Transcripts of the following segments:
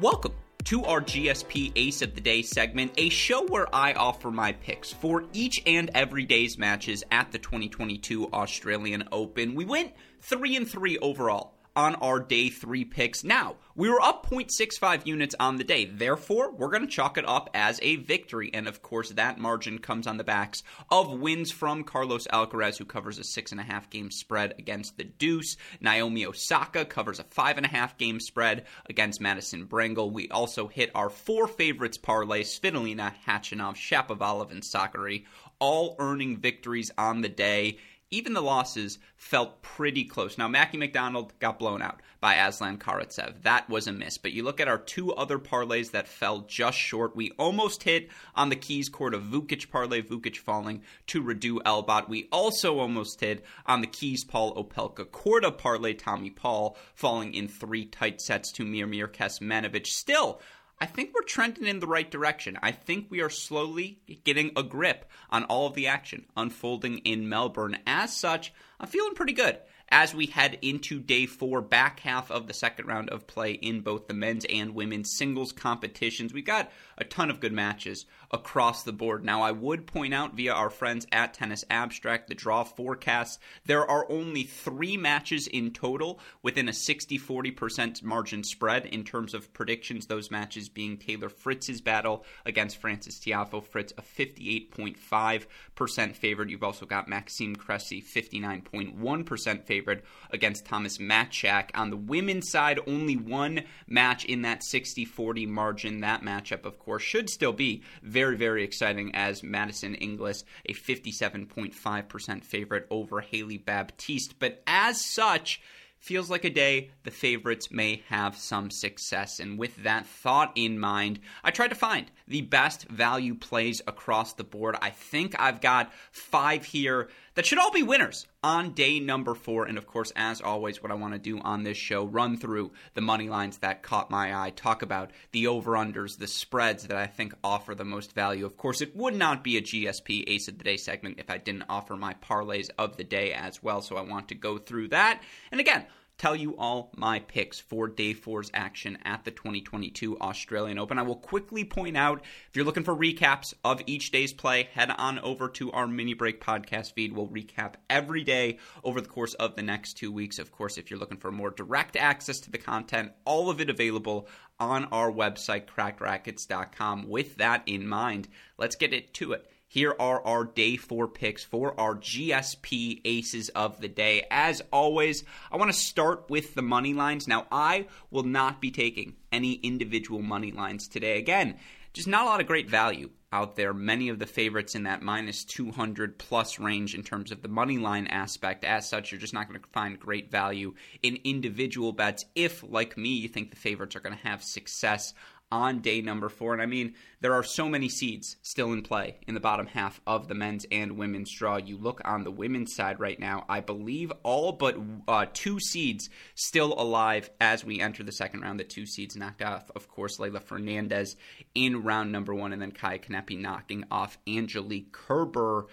Welcome to our GSP Ace of the Day segment, a show where I offer my picks for each and every day's matches at the 2022 Australian Open. We went 3 and 3 overall on our day three picks. Now, we were up 0.65 units on the day. Therefore, we're going to chalk it up as a victory. And of course, that margin comes on the backs of wins from Carlos Alcaraz, who covers a six and a half game spread against the Deuce. Naomi Osaka covers a five and a half game spread against Madison Brengle. We also hit our four favorites parlay Svitolina, Khachanov, Shapovalov, and Sakkari, all earning victories on the day even the losses felt pretty close. Now, Mackie McDonald got blown out by Aslan Karatsev. That was a miss. But you look at our two other parlays that fell just short. We almost hit on the Keys Korda Vukic parlay, Vukic falling to Radu Albot. We also almost hit on the Keys Paul Opelka Korda parlay, Tommy Paul falling in three tight sets to Miomir Kecmanovic. Still, I think we're trending in the right direction. I think we are slowly getting a grip on all of the action unfolding in Melbourne. As such, I'm feeling pretty good as we head into day four, back half of the second round of play in both the men's and women's singles competitions. We've got a ton of good matches across the board. Now, I would point out via our friends at Tennis Abstract, the draw forecast, there are only three matches in total within a 60 40% margin spread in terms of predictions. Those matches being Taylor Fritz's battle against Frances Tiafoe. Fritz, a 58.5% favorite. You've also got Maxime Cressy, 59.1% favorite against Thomas Machac. On the women's side, only one match in that 60 40 margin. That matchup, of course, should still be very very, very exciting as Madison Inglis, a 57.5% favorite over Hailey Baptiste. But as such, feels like a day the favorites may have some success. And with that thought in mind, I tried to find the best value plays across the board. I think I've got five here that should all be winners on day number four. And of course, as always, what I want to do on this show, run through the money lines that caught my eye, talk about the over unders, the spreads that I think offer the most value. Of course, it would not be a GSP Ace of the Day segment if I didn't offer my parlays of the day as well. So I want to go through that. And again, tell you all my picks for day four's action at the 2022 Australian Open. I will quickly point out if you're looking for recaps of each day's play, head on over to our mini break podcast feed. We'll recap every day over the course of the next two weeks. Of course, if you're looking for more direct access to the content, all of it available on our website, crackrackets.com. With that in mind, let's get it to it. Here are our day four picks for our GSP aces of the day. As always, I want to start with the money lines. Now, I will not be taking any individual money lines today. Again, just not a lot of great value out there. Many of the favorites in that minus 200 plus range in terms of the money line aspect. As such, you're just not going to find great value in individual bets if, like me, you think the favorites are going to have success on day number four. And I mean, there are so many seeds still in play in the bottom half of the men's and women's draw. You look on the women's side right now, I believe all but uh, two seeds still alive as we enter the second round. The two seeds knocked off, of course, Leylah Fernandez in round number one, and then Kaia Kanepi knocking off Angelique Kerber.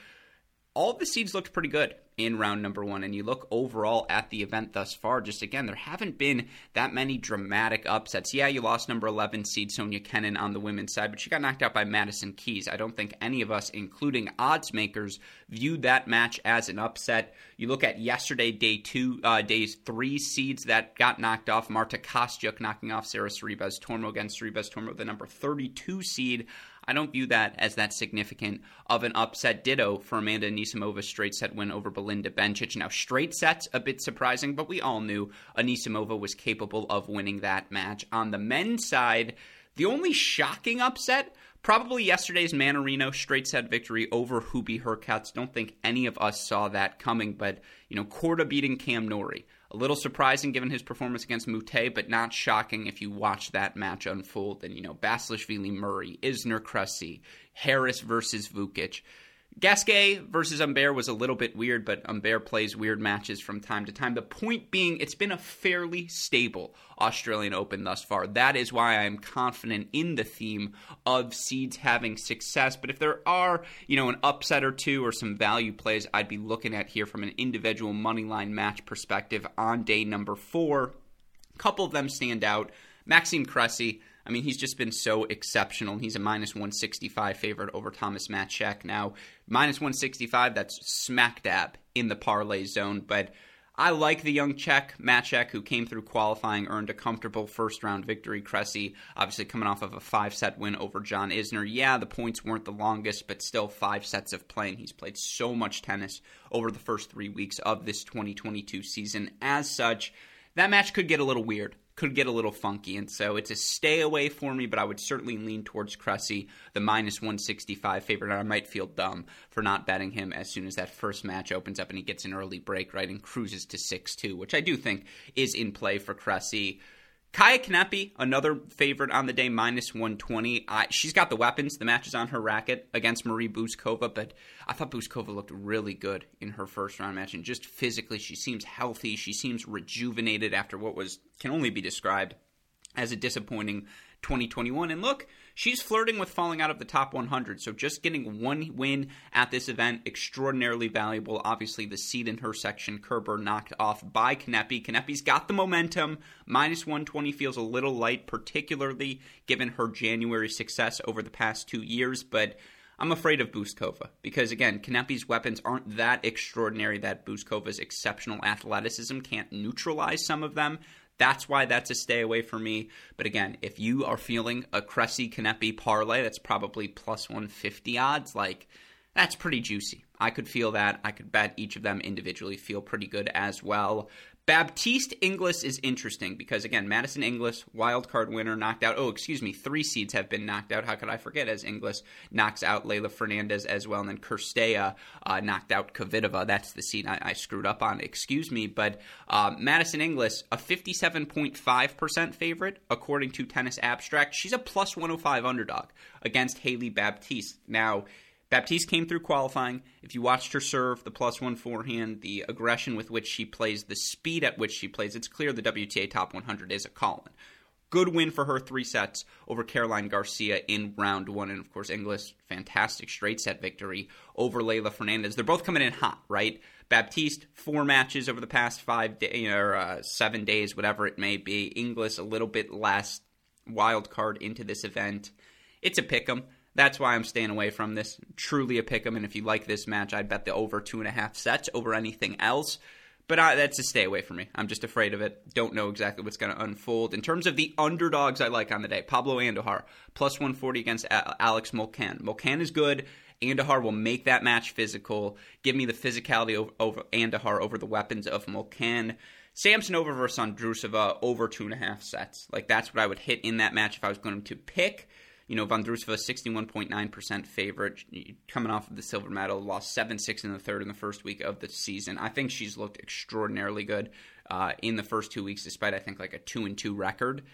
All the seeds looked pretty good in round number one, and you look overall at the event thus far, just again, there haven't been that many dramatic upsets. Yeah, you lost number 11 seed Sofia Kenin on the women's side, but she got knocked out by Madison Keys. I don't think any of us, including odds makers, viewed that match as an upset. You look at yesterday, day two, uh, days three seeds that got knocked off. Marta Kostyuk knocking off Sara Sorribes Tormo against Sorribes Tormo, the number 32 seed. I don't view that as that significant of an upset. Ditto for Amanda Anisimova's straight set win over Belinda Bencic. Now, straight sets, a bit surprising, but we all knew Anisimova was capable of winning that match. On the men's side, the only shocking upset Probably yesterday's Mannarino straight set victory over Hubie Hurkacz. Don't think any of us saw that coming, but you know, Korda beating Cam Norrie. A little surprising given his performance against Moutet, but not shocking if you watch that match unfold. And you know, Basilashvili Murray, Isner Cressy, Harris versus Vukic. Gasquet versus Humbert was a little bit weird, but Humbert plays weird matches from time to time. The point being, it's been a fairly stable Australian Open thus far. That is why I'm confident in the theme of seeds having success. But if there are, you know, an upset or two or some value plays I'd be looking at here from an individual money line match perspective on day number four, a couple of them stand out. Maxime Cressy I mean, he's just been so exceptional. He's a minus 165 favorite over Thomas Machac. Now, minus 165, that's smack dab in the parlay zone, but I like the young Czech, Machac, who came through qualifying, earned a comfortable first round victory. Cressy, obviously coming off of a five set win over John Isner. Yeah, the points weren't the longest, but still five sets of playing. He's played so much tennis over the first three weeks of this 2022 season. As such, that match could get a little weird could get a little funky. And so it's a stay away for me, but I would certainly lean towards Cressy, the minus 165 favorite. And I might feel dumb for not betting him as soon as that first match opens up and he gets an early break, right, and cruises to 6 2, which I do think is in play for Cressy. Kaia Kanepi, another favorite on the day, minus 120. Uh, she's got the weapons. The match is on her racket against Marie Bouzkova, but I thought Bouzkova looked really good in her first round match. And just physically, she seems healthy. She seems rejuvenated after what was can only be described as a disappointing 2021. And look, she's flirting with falling out of the top 100. So just getting one win at this event, extraordinarily valuable. Obviously, the seed in her section, Kerber knocked off by Kanepi. Kanepi's got the momentum. Minus 120 feels a little light, particularly given her January success over the past two years. But I'm afraid of Bouzkova because again, Kanepi's weapons aren't that extraordinary that Bouzkova's exceptional athleticism can't neutralize some of them. That's why that's a stay away for me. But again, if you are feeling a Cressy Kanepi parlay, that's probably plus 150 odds. Like, that's pretty juicy. I could feel that. I could bet each of them individually feel pretty good as well. Baptiste Inglis is interesting because again, Madison Inglis, wild card winner, knocked out. Oh, excuse me, three seeds have been knocked out. How could I forget? As Inglis knocks out Leylah Fernandez as well, and then Cirstea uh, knocked out Kvitova. That's the seed I, I, screwed up on. Excuse me, but uh, Madison Inglis, a fifty-seven point five percent favorite according to Tennis Abstract. She's a plus one hundred oh five underdog against Hailey Baptiste. Now Baptiste came through qualifying. If you watched her serve, the plus one forehand, the aggression with which she plays, the speed at which she plays, it's clear the WTA top 100 is a Colin. Good win for her, three sets over Caroline Garcia in round one. And of course, Inglis, fantastic straight set victory over Leylah Fernandez. They're both coming in hot, right? Baptiste, four matches over the past five days, or uh, seven days, whatever it may be. Inglis, a little bit less wild card into this event. It's a pick 'em. That's why I'm staying away from this. Truly a pick 'em, and if you like this match, I'd bet the over two and a half sets over anything else. But I, that's a stay away from me. I'm just afraid of it. Don't know exactly what's going to unfold. In terms of the underdogs I like on the day, Pablo Andujar, plus 140 against Alex Molcan. Molcan is good. Andujar will make that match physical. Give me the physicality over, over Andujar over the weapons of Molcan. Samsonova versus Vondrousova over two and a half sets. Like that's what I would hit in that match if I was going to pick. You know, Vondrousova, 61.9% favorite, coming off of the silver medal, lost 7 6 in the third in the first week of the season. I think she's looked extraordinarily good uh, in the first two weeks, despite, I think, like a 2 and 2 record.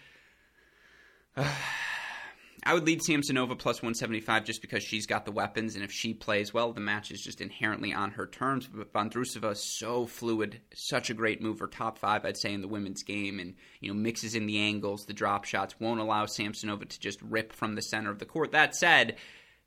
I would lead Samsonova plus 175 just because she's got the weapons, and if she plays well, the match is just inherently on her terms. But Vondrousova is so fluid, such a great mover, top five, I'd say, in the women's game, and you know mixes in the angles, the drop shots, won't allow Samsonova to just rip from the center of the court. That said,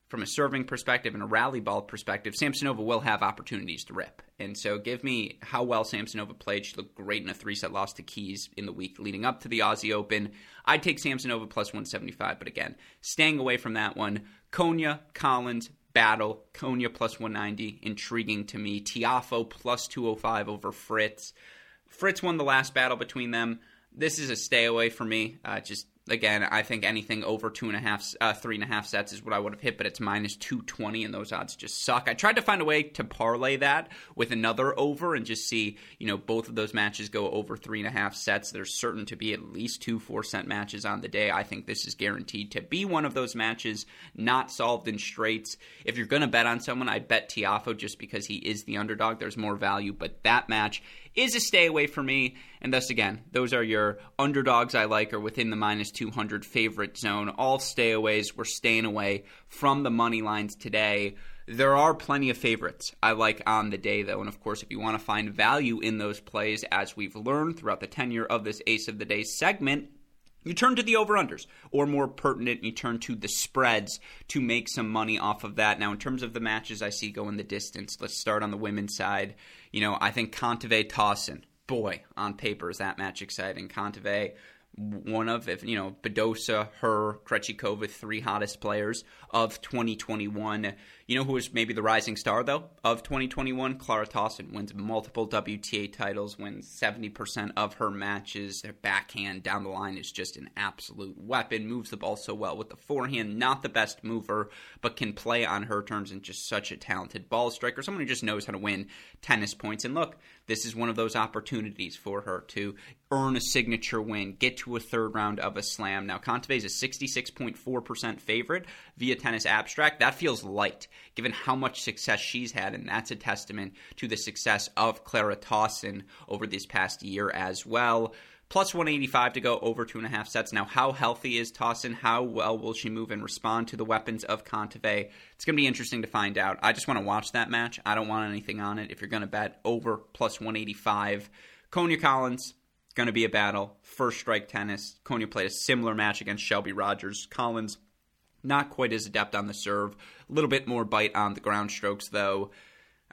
from a serving perspective and a rally ball perspective, Samsonova will have opportunities to rip. And so give me how well Samsonova played. She looked great in a three set loss to Keys in the week leading up to the Aussie Open. I'd take Samsonova plus 175, but again, staying away from that one. Konjuh, Collins, Battle, Konjuh plus 190, intriguing to me. Tiafoe plus 205 over Fritz. Fritz won the last battle between them. This is a stay away for me. Uh, just Again, I think anything over two and a half, uh, three and a half sets is what I would have hit, but it's minus 220, and those odds just suck. I tried to find a way to parlay that with another over and just see, you know, both of those matches go over three and a half sets. There's certain to be at least two four set matches on the day. I think this is guaranteed to be one of those matches, not solved in straights. If you're going to bet on someone, I bet Tiafoe just because he is the underdog. There's more value, but that match is a stay away for me. And thus, again, those are your underdogs I like or within the minus 200 favorite zone. All stayaways. We're staying away from the money lines today. There are plenty of favorites I like on the day, though. And of course, if you want to find value in those plays, as we've learned throughout the tenure of this Ace of the Day segment, you turn to the over unders, or more pertinent, you turn to the spreads to make some money off of that. Now, in terms of the matches I see going the distance, let's start on the women's side. You know, I think Kontaveit Tauson, boy, on paper is that match exciting. Kontaveit one of, if you know, Badosa, her, Krejcikova, three hottest players of 2021. You know who was maybe the rising star though of 2021? Clara Tauson wins multiple WTA titles, wins 70% of her matches. Their backhand down the line is just an absolute weapon. Moves the ball so well with the forehand. Not the best mover, but can play on her terms and just such a talented ball striker. Someone who just knows how to win tennis points. And look, this is one of those opportunities for her to earn a signature win, get to a third round of a slam. Now, Kontaveit is a 66.4% favorite via Tennis Abstract. That feels light given how much success she's had, and that's a testament to the success of Clara Tauson over this past year as well. Plus 185 to go over two and a half sets. Now, how healthy is Tauson? How well will she move and respond to the weapons of Kontaveit? It's going to be interesting to find out. I just want to watch that match. I don't want anything on it. If you're going to bet over plus 185, Konjuh Collins, going to be a battle. First strike tennis. Konjuh played a similar match against Shelby Rogers. Collins, not quite as adept on the serve. A little bit more bite on the ground strokes, though.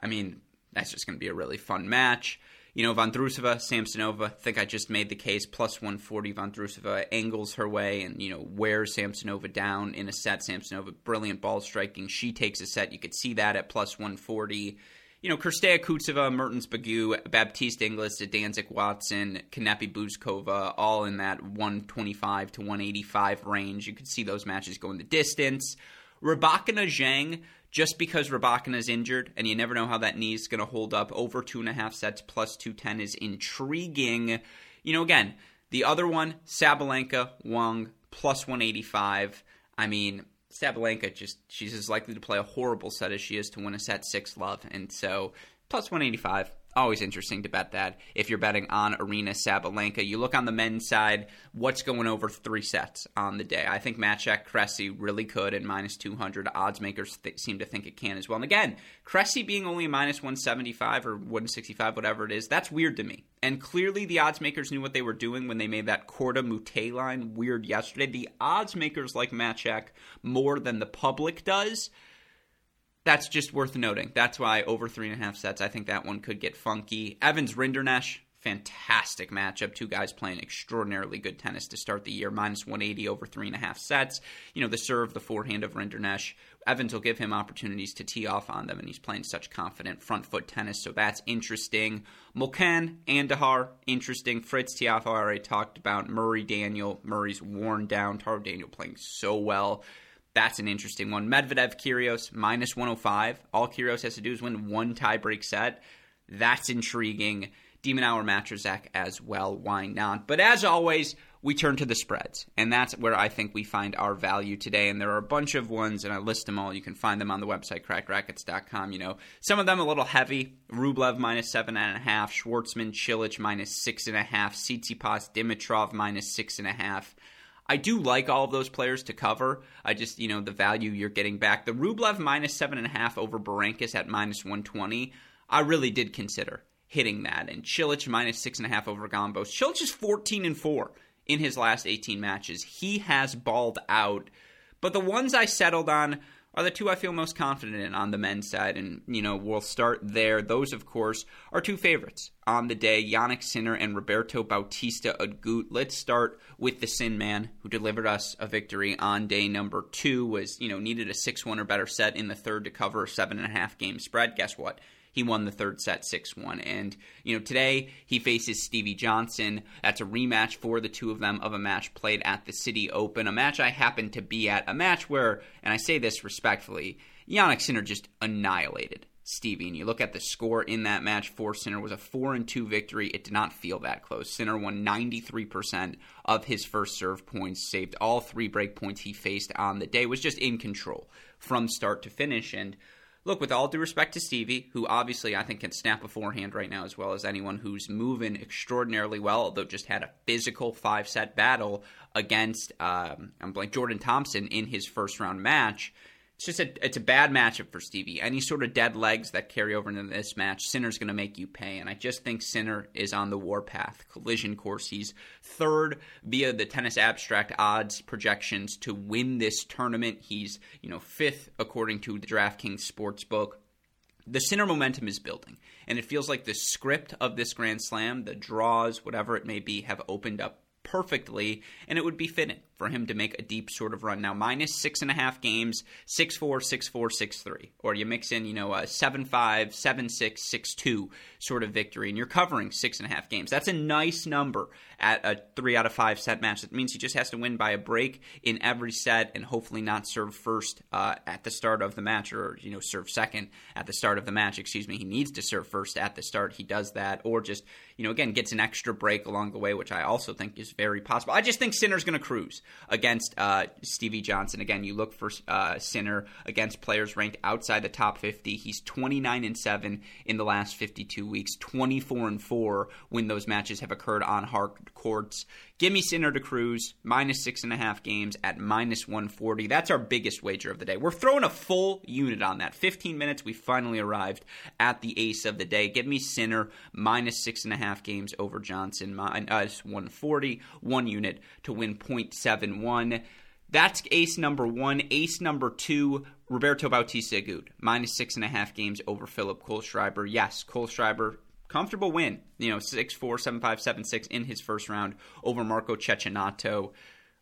I mean, that's just going to be a really fun match. You know, Vondrousova, Samsonova, I think I just made the case. Plus 140, Vondrousova angles her way and, you know, wears Samsonova down in a set. Samsonova, brilliant ball striking. She takes a set. You could see that at plus 140 you know, Cirstea Kutseva, Mertens Begu, Baptiste Inglis, Danzig Watson, Kanepi Bouzkova, all in that 125 to 185 range. You could see those matches going the distance. Rybakina Zheng, just because Rybakina is injured, and you never know how that knee is going to hold up, over two and a half sets plus 210 is intriguing. You know, again, the other one, Sabalenka, Wang, plus 185. I mean, Sabalenka just she's as likely to play a horrible set as she is to win a set six love, and so plus one eighty five. Always interesting to bet that if you're betting on Aryna Sabalenka. You look on the men's side, what's going over three sets on the day? I think Machac Cressy really could, and minus 200 odds makers th- seem to think it can as well. And again, Cressy being only minus 175 or 165, whatever it is, that's weird to me. And clearly the odds makers knew what they were doing when they made that Korda Moutet line weird yesterday. The odds makers like Machac more than the public does that's just worth noting. That's why over three and a half sets, I think that one could get funky. Evans Rinderknech, fantastic matchup. Two guys playing extraordinarily good tennis to start the year. Minus 180 over three and a half sets. You know, the serve, the forehand of Rinderknech. Evans will give him opportunities to tee off on them, and he's playing such confident front foot tennis, so that's interesting. Molcan, Andujar, interesting. Fritz Tiafoe, I already talked about. Murray Daniel, Murray's worn down. Taro Daniel playing so well. That's an interesting one. Medvedev Kyrgios minus 105. All Kyrgios has to do is win one tiebreak set. That's intriguing. De Minaur Matrazek as well. Why not? But as always, we turn to the spreads. And that's where I think we find our value today. And there are a bunch of ones, and I list them all. You can find them on the website, crackrackets.com. You know, some of them a little heavy. Rublev minus seven and a half. Schwartzman, Cilic minus six and a half. Tsitsipas, Dimitrov minus six and a half. I do like all of those players to cover. I just, you know, the value you're getting back. The Rublev minus seven and a half over Berankis at minus 120, I really did consider hitting that. And Cilic minus six and a half over Gombos. Cilic is 14 and four in his last 18 matches. He has balled out. But the ones I settled on are the two I feel most confident in on the men's side. And, you know, we'll start there. Those, of course, are two favorites on the day Jannik Sinner and Roberto Bautista Agut. Let's start with the Sin Man, who delivered us a victory on day number two, was, you know, needed a 6 1 or better set in the third to cover a 7.5 game spread. Guess what? He won the third set 6 1. And, you know, today he faces Stevie Johnson. That's a rematch for the two of them of a match played at the City Open, a match I happened to be at, a match where, and I say this respectfully, Jannik Sinner just annihilated Stevie. And you look at the score in that match for Sinner was a four and two victory. It did not feel that close. Sinner won 93% of his first serve points, saved all three break points he faced on the day, was just in control from start to finish. And look, with all due respect to Stevie, who obviously I think can snap a forehand right now as well as anyone who's moving extraordinarily well, although just had a physical five set battle against um, I'm blank Jordan Thompson in his first round match it's just a it's a bad matchup for Stevie. Any sort of dead legs that carry over into this match, Sinner's going to make you pay, and I just think Sinner is on the warpath collision course. He's third via the tennis abstract odds projections to win this tournament. He's you know fifth according to the DraftKings sportsbook. The Sinner momentum is building, and it feels like the script of this Grand Slam, the draws, whatever it may be, have opened up perfectly, and it would be fitting for him to make a deep sort of run. Now, minus six and a half games, 6 4, 6 4, 6 3. Or you mix in, you know, a 7 5, 7 6, 6 2 sort of victory, and you're covering six and a half games. That's a nice number at a three out of five set match. It means he just has to win by a break in every set and hopefully not serve first uh, at the start of the match or, you know, serve second at the start of the match. Excuse me. He needs to serve first at the start. He does that. Or just, you know, again, gets an extra break along the way, which I also think is very possible. I just think Sinner's going to cruise against uh, Stevie Johnson. Again, you look for uh, Sinner against players ranked outside the top 50. He's 29 and 7 in the last 52 weeks, 24 and 4 when those matches have occurred on hard courts. Give me Sinner to cruise, minus six and a half games at minus 140. That's our biggest wager of the day. We're throwing a full unit on that. 15 minutes, we finally arrived at the ace of the day. Give me Sinner, minus six and a half games over Johnson, minus 140, one unit to win 0.71. That's ace number one. Ace number two, Roberto Bautista Agut, minus six and a half games over Philipp Kohlschreiber. Yes, Kohlschreiber comfortable win. You know, 6 4, 7 5, 7 6 in his first round over Marco Cecchinato.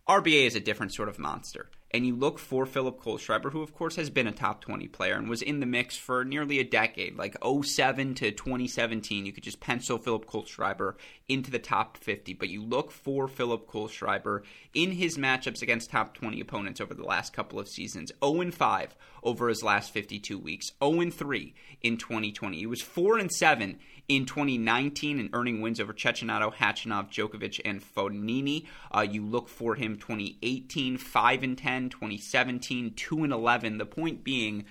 RBA is a different sort of monster. And you look for Philipp Kohlschreiber, who, of course, has been a top 20 player and was in the mix for nearly a decade, like 07 to 2017. You could just pencil Philipp Kohlschreiber into the top 50. But you look for Philipp Kohlschreiber in his matchups against top 20 opponents over the last couple of seasons 0 5 over his last 52 weeks, 0 3 in 2020. He was 4 and 7 in 2019 and earning wins over Cecchinato, Khachanov, Djokovic, and Fognini. Uh, you look for him 2018, 5 and 10, 2017, 2 and 11. The point being,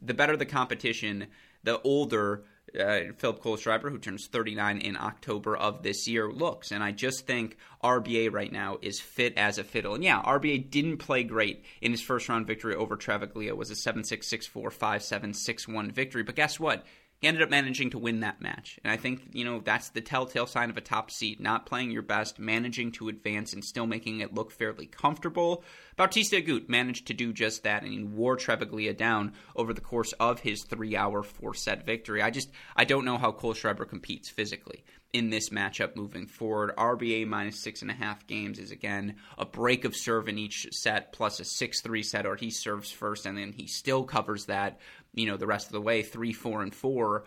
the better the competition, the older uh, Philipp Kohlschreiber, who turns 39 in October of this year, looks. And I just think RBA right now is fit as a fiddle. And yeah, RBA didn't play great in his first round victory over Travaglia. It was a 7 6 6 4 5 7 6 1 victory. But guess what? He ended up managing to win that match. And I think, you know, that's the telltale sign of a top seed, not playing your best, managing to advance and still making it look fairly comfortable. Bautista Agut managed to do just that and he wore Travaglia down over the course of his three hour, four set victory. I just, I don't know how Kohlschreiber competes physically in this matchup moving forward. RBA minus six and a half games is again a break of serve in each set plus a 6 3 set, or he serves first and then he still covers that you know the rest of the way three four and four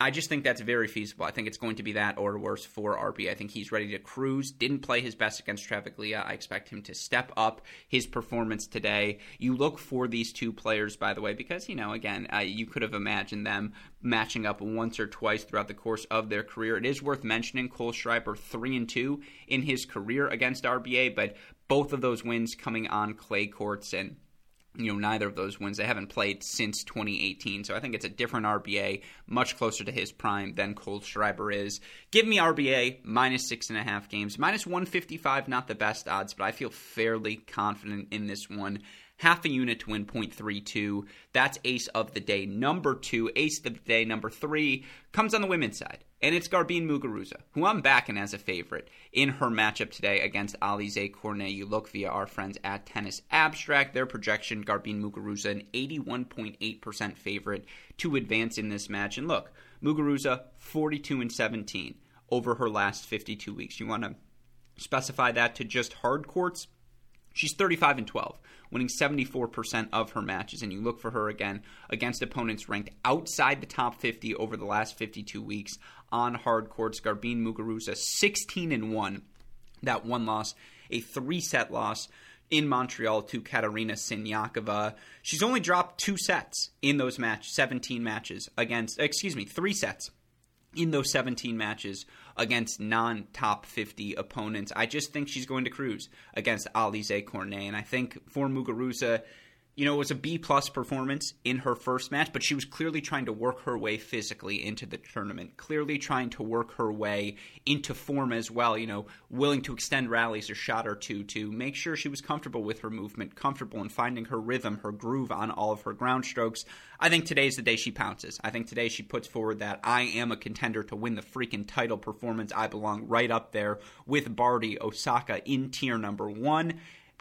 I just think that's very feasible. I think it's going to be that or worse for RB. I think he's ready to cruise. Didn't play his best against Travaglia. I expect him to step up his performance today. You look for these two players, by the way, because, you know, again, uh, you could have imagined them matching up once or twice throughout the course of their career. It is worth mentioning Kohlschreiber 3 and 2 in his career against RBA, but both of those wins coming on clay courts and you know, neither of those wins. They haven't played since 2018, so I think it's a different RBA, much closer to his prime than Kohlschreiber is. Give me RBA minus six and a half games, minus 155, not the best odds, but I feel fairly confident in this one half a unit to win 0.32. That's ace of the day number two. Ace of the day number three comes on the women's side, and it's Garbine Muguruza, who I'm backing as a favorite in her matchup today against Alize Cornet. You look via our friends at Tennis Abstract, their projection, Garbine Muguruza, an 81.8% favorite to advance in this match. And look, Muguruza, 42 and 17 over her last 52 weeks. You want to specify that to just hard courts? She's 35 and 12, winning 74% of her matches. And you look for her again against opponents ranked outside the top 50 over the last 52 weeks on hard courts. Garbine Muguruza, 16 and 1. That one loss, a three set loss in Montreal to Katerina Siniakova. She's only dropped two sets in those matches, 17 matches against, excuse me, three sets in those 17 matches against non top 50 opponents. I just think she's going to cruise against Alize Cornet. And I think for Muguruza, you know, it was a B plus performance in her first match, but she was clearly trying to work her way physically into the tournament, clearly trying to work her way into form as well, you know, willing to extend rallies a shot or two to make sure she was comfortable with her movement, comfortable in finding her rhythm, her groove on all of her ground strokes. I think today's the day she pounces. I think today she puts forward that I am a contender to win the freaking title performance. I belong right up there with Barty Osaka in tier number one.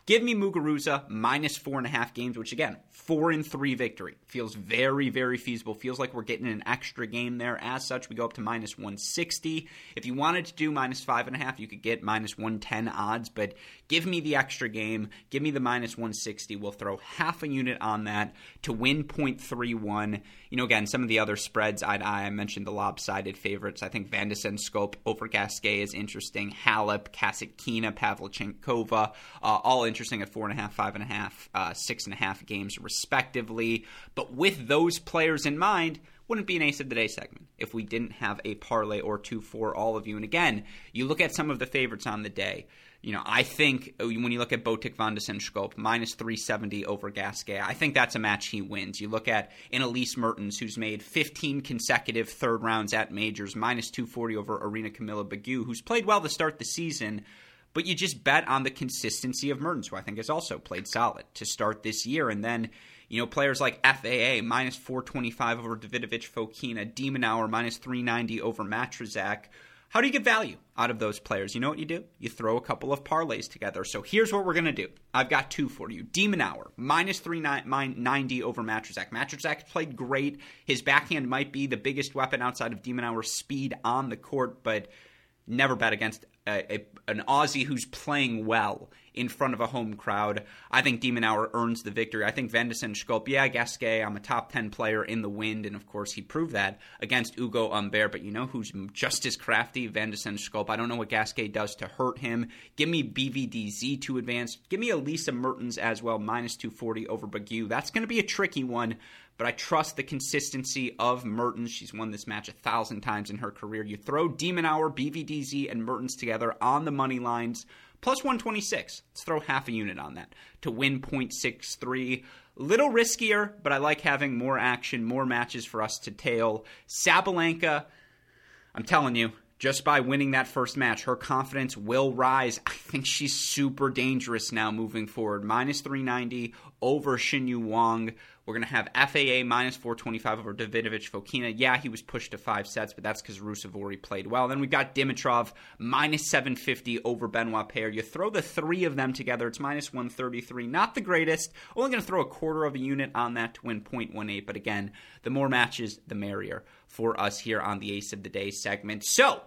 Give me Muguruza minus four and a half games, which again, four and three victory. Feels very, very feasible. Feels like we're getting an extra game there. As such, we go up to minus 160. If you wanted to do minus five and a half, you could get minus 110 odds, but give me the extra game. Give me the minus 160. We'll throw half a unit on that to win 0.31. You know, again, some of the other spreads, I, I mentioned the lopsided favorites. I think Van de Zandschulp over Gasquet is interesting. Halep, Kasatkina, Pavlyuchenkova, uh, all interesting at four and a half, five and a half, uh, six and a half games respectively. But with those players in mind, wouldn't be an ace of the day segment if we didn't have a parlay or two for all of you. And again, you look at some of the favorites on the day. You know, I think uh, when you look at Botic van de minus 370 over Gasquet, I think that's a match he wins. You look at an Elise Mertens, who's made 15 consecutive third rounds at majors, minus 240 over Irina Camelia Begu, who's played well to start the season, but you just bet on the consistency of Mertens, who I think has also played solid to start this year. And then, you know, players like FAA, minus 425 over Davidovich Fokina, de Minaur, minus 390 over Matrazak. How do you get value out of those players? You know what you do? You throw a couple of parlays together. So here's what we're going to do. I've got two for you. de Minaur, minus 390 over Matrazak. Matrazak played great. His backhand might be the biggest weapon outside of de Minaur's speed on the court, but never bet against a, a, an Aussie who's playing well in front of a home crowd. I think de Minaur earns the victory. I think Van de Zandschulp, yeah, Gasquet, I'm a top 10 player in the wind, and of course he proved that against Ugo Humbert, but you know who's just as crafty? Van de Zandschulp. I don't know what Gasquet does to hurt him. Give me BVDZ to advance. Give me Elise Mertens as well, minus 240 over Begu. That's going to be a tricky one but I trust the consistency of Mertens. She's won this match a thousand times in her career. You throw de Minaur, BVDZ, and Mertens together on the money lines, plus 126. Let's throw half a unit on that to win 0.63. Little riskier, but I like having more action, more matches for us to tail. Sabalenka, I'm telling you, just by winning that first match, her confidence will rise. I think she's super dangerous now moving forward. Minus 390 over Xinyu Wang. We're going to have FAA minus 425 over Davidovich Fokina. Yeah, he was pushed to five sets, but that's because Ruusuvuori played well. Then we've got Dimitrov minus 750 over Benoit Paire. You throw the three of them together, it's minus 133. Not the greatest. Only going to throw a quarter of a unit on that to win 0.18. But again, the more matches, the merrier for us here on the Ace of the Day segment. So,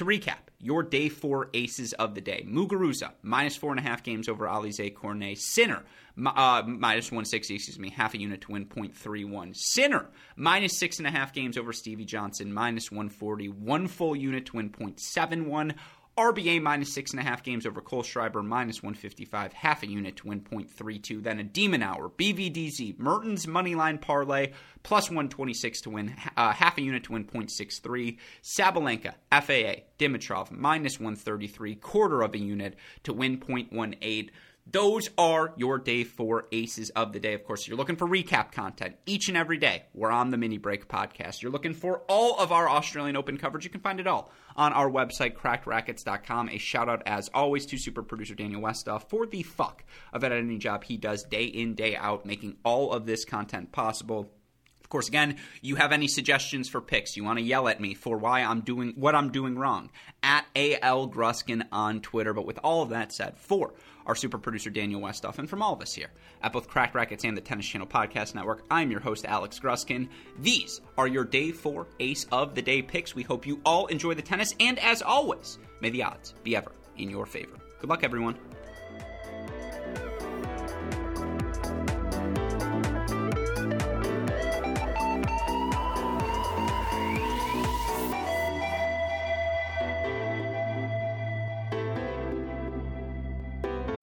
to recap, your day four aces of the day. Muguruza, minus four and a half games over Alize Cornet. Sinner, uh, minus 160, excuse me, half a unit to win 0.31. Sinner, minus six and a half games over Stevie Johnson, minus 140, one full unit to win 0.71. RBA minus six and a half games over Kohlschreiber, minus 155, half a unit to win 0.32. Then a de Minaur, BVDZ, Mertens Moneyline Parlay, plus 126 to win uh, half a unit to win 0.63. Sabalenka, FAA, Dimitrov, minus 133, quarter of a unit to win 0.18. Those are your day four aces of the day. Of course, you're looking for recap content each and every day. We're on the Mini Break podcast. You're looking for all of our Australian Open coverage. You can find it all on our website, crackrackets.com. A shout out, as always, to super producer Daniel Westoff uh, for the fuck of editing job he does day in, day out, making all of this content possible. Of course, again, you have any suggestions for picks, you want to yell at me for why I'm doing what I'm doing wrong at AL Gruskin on Twitter. But with all of that said, for our super producer Daniel Westoff, and from all of us here at both Crack Rackets and the Tennis Channel Podcast Network, I'm your host, Alex Gruskin. These are your day four ace of the day picks. We hope you all enjoy the tennis, and as always, may the odds be ever in your favor. Good luck, everyone.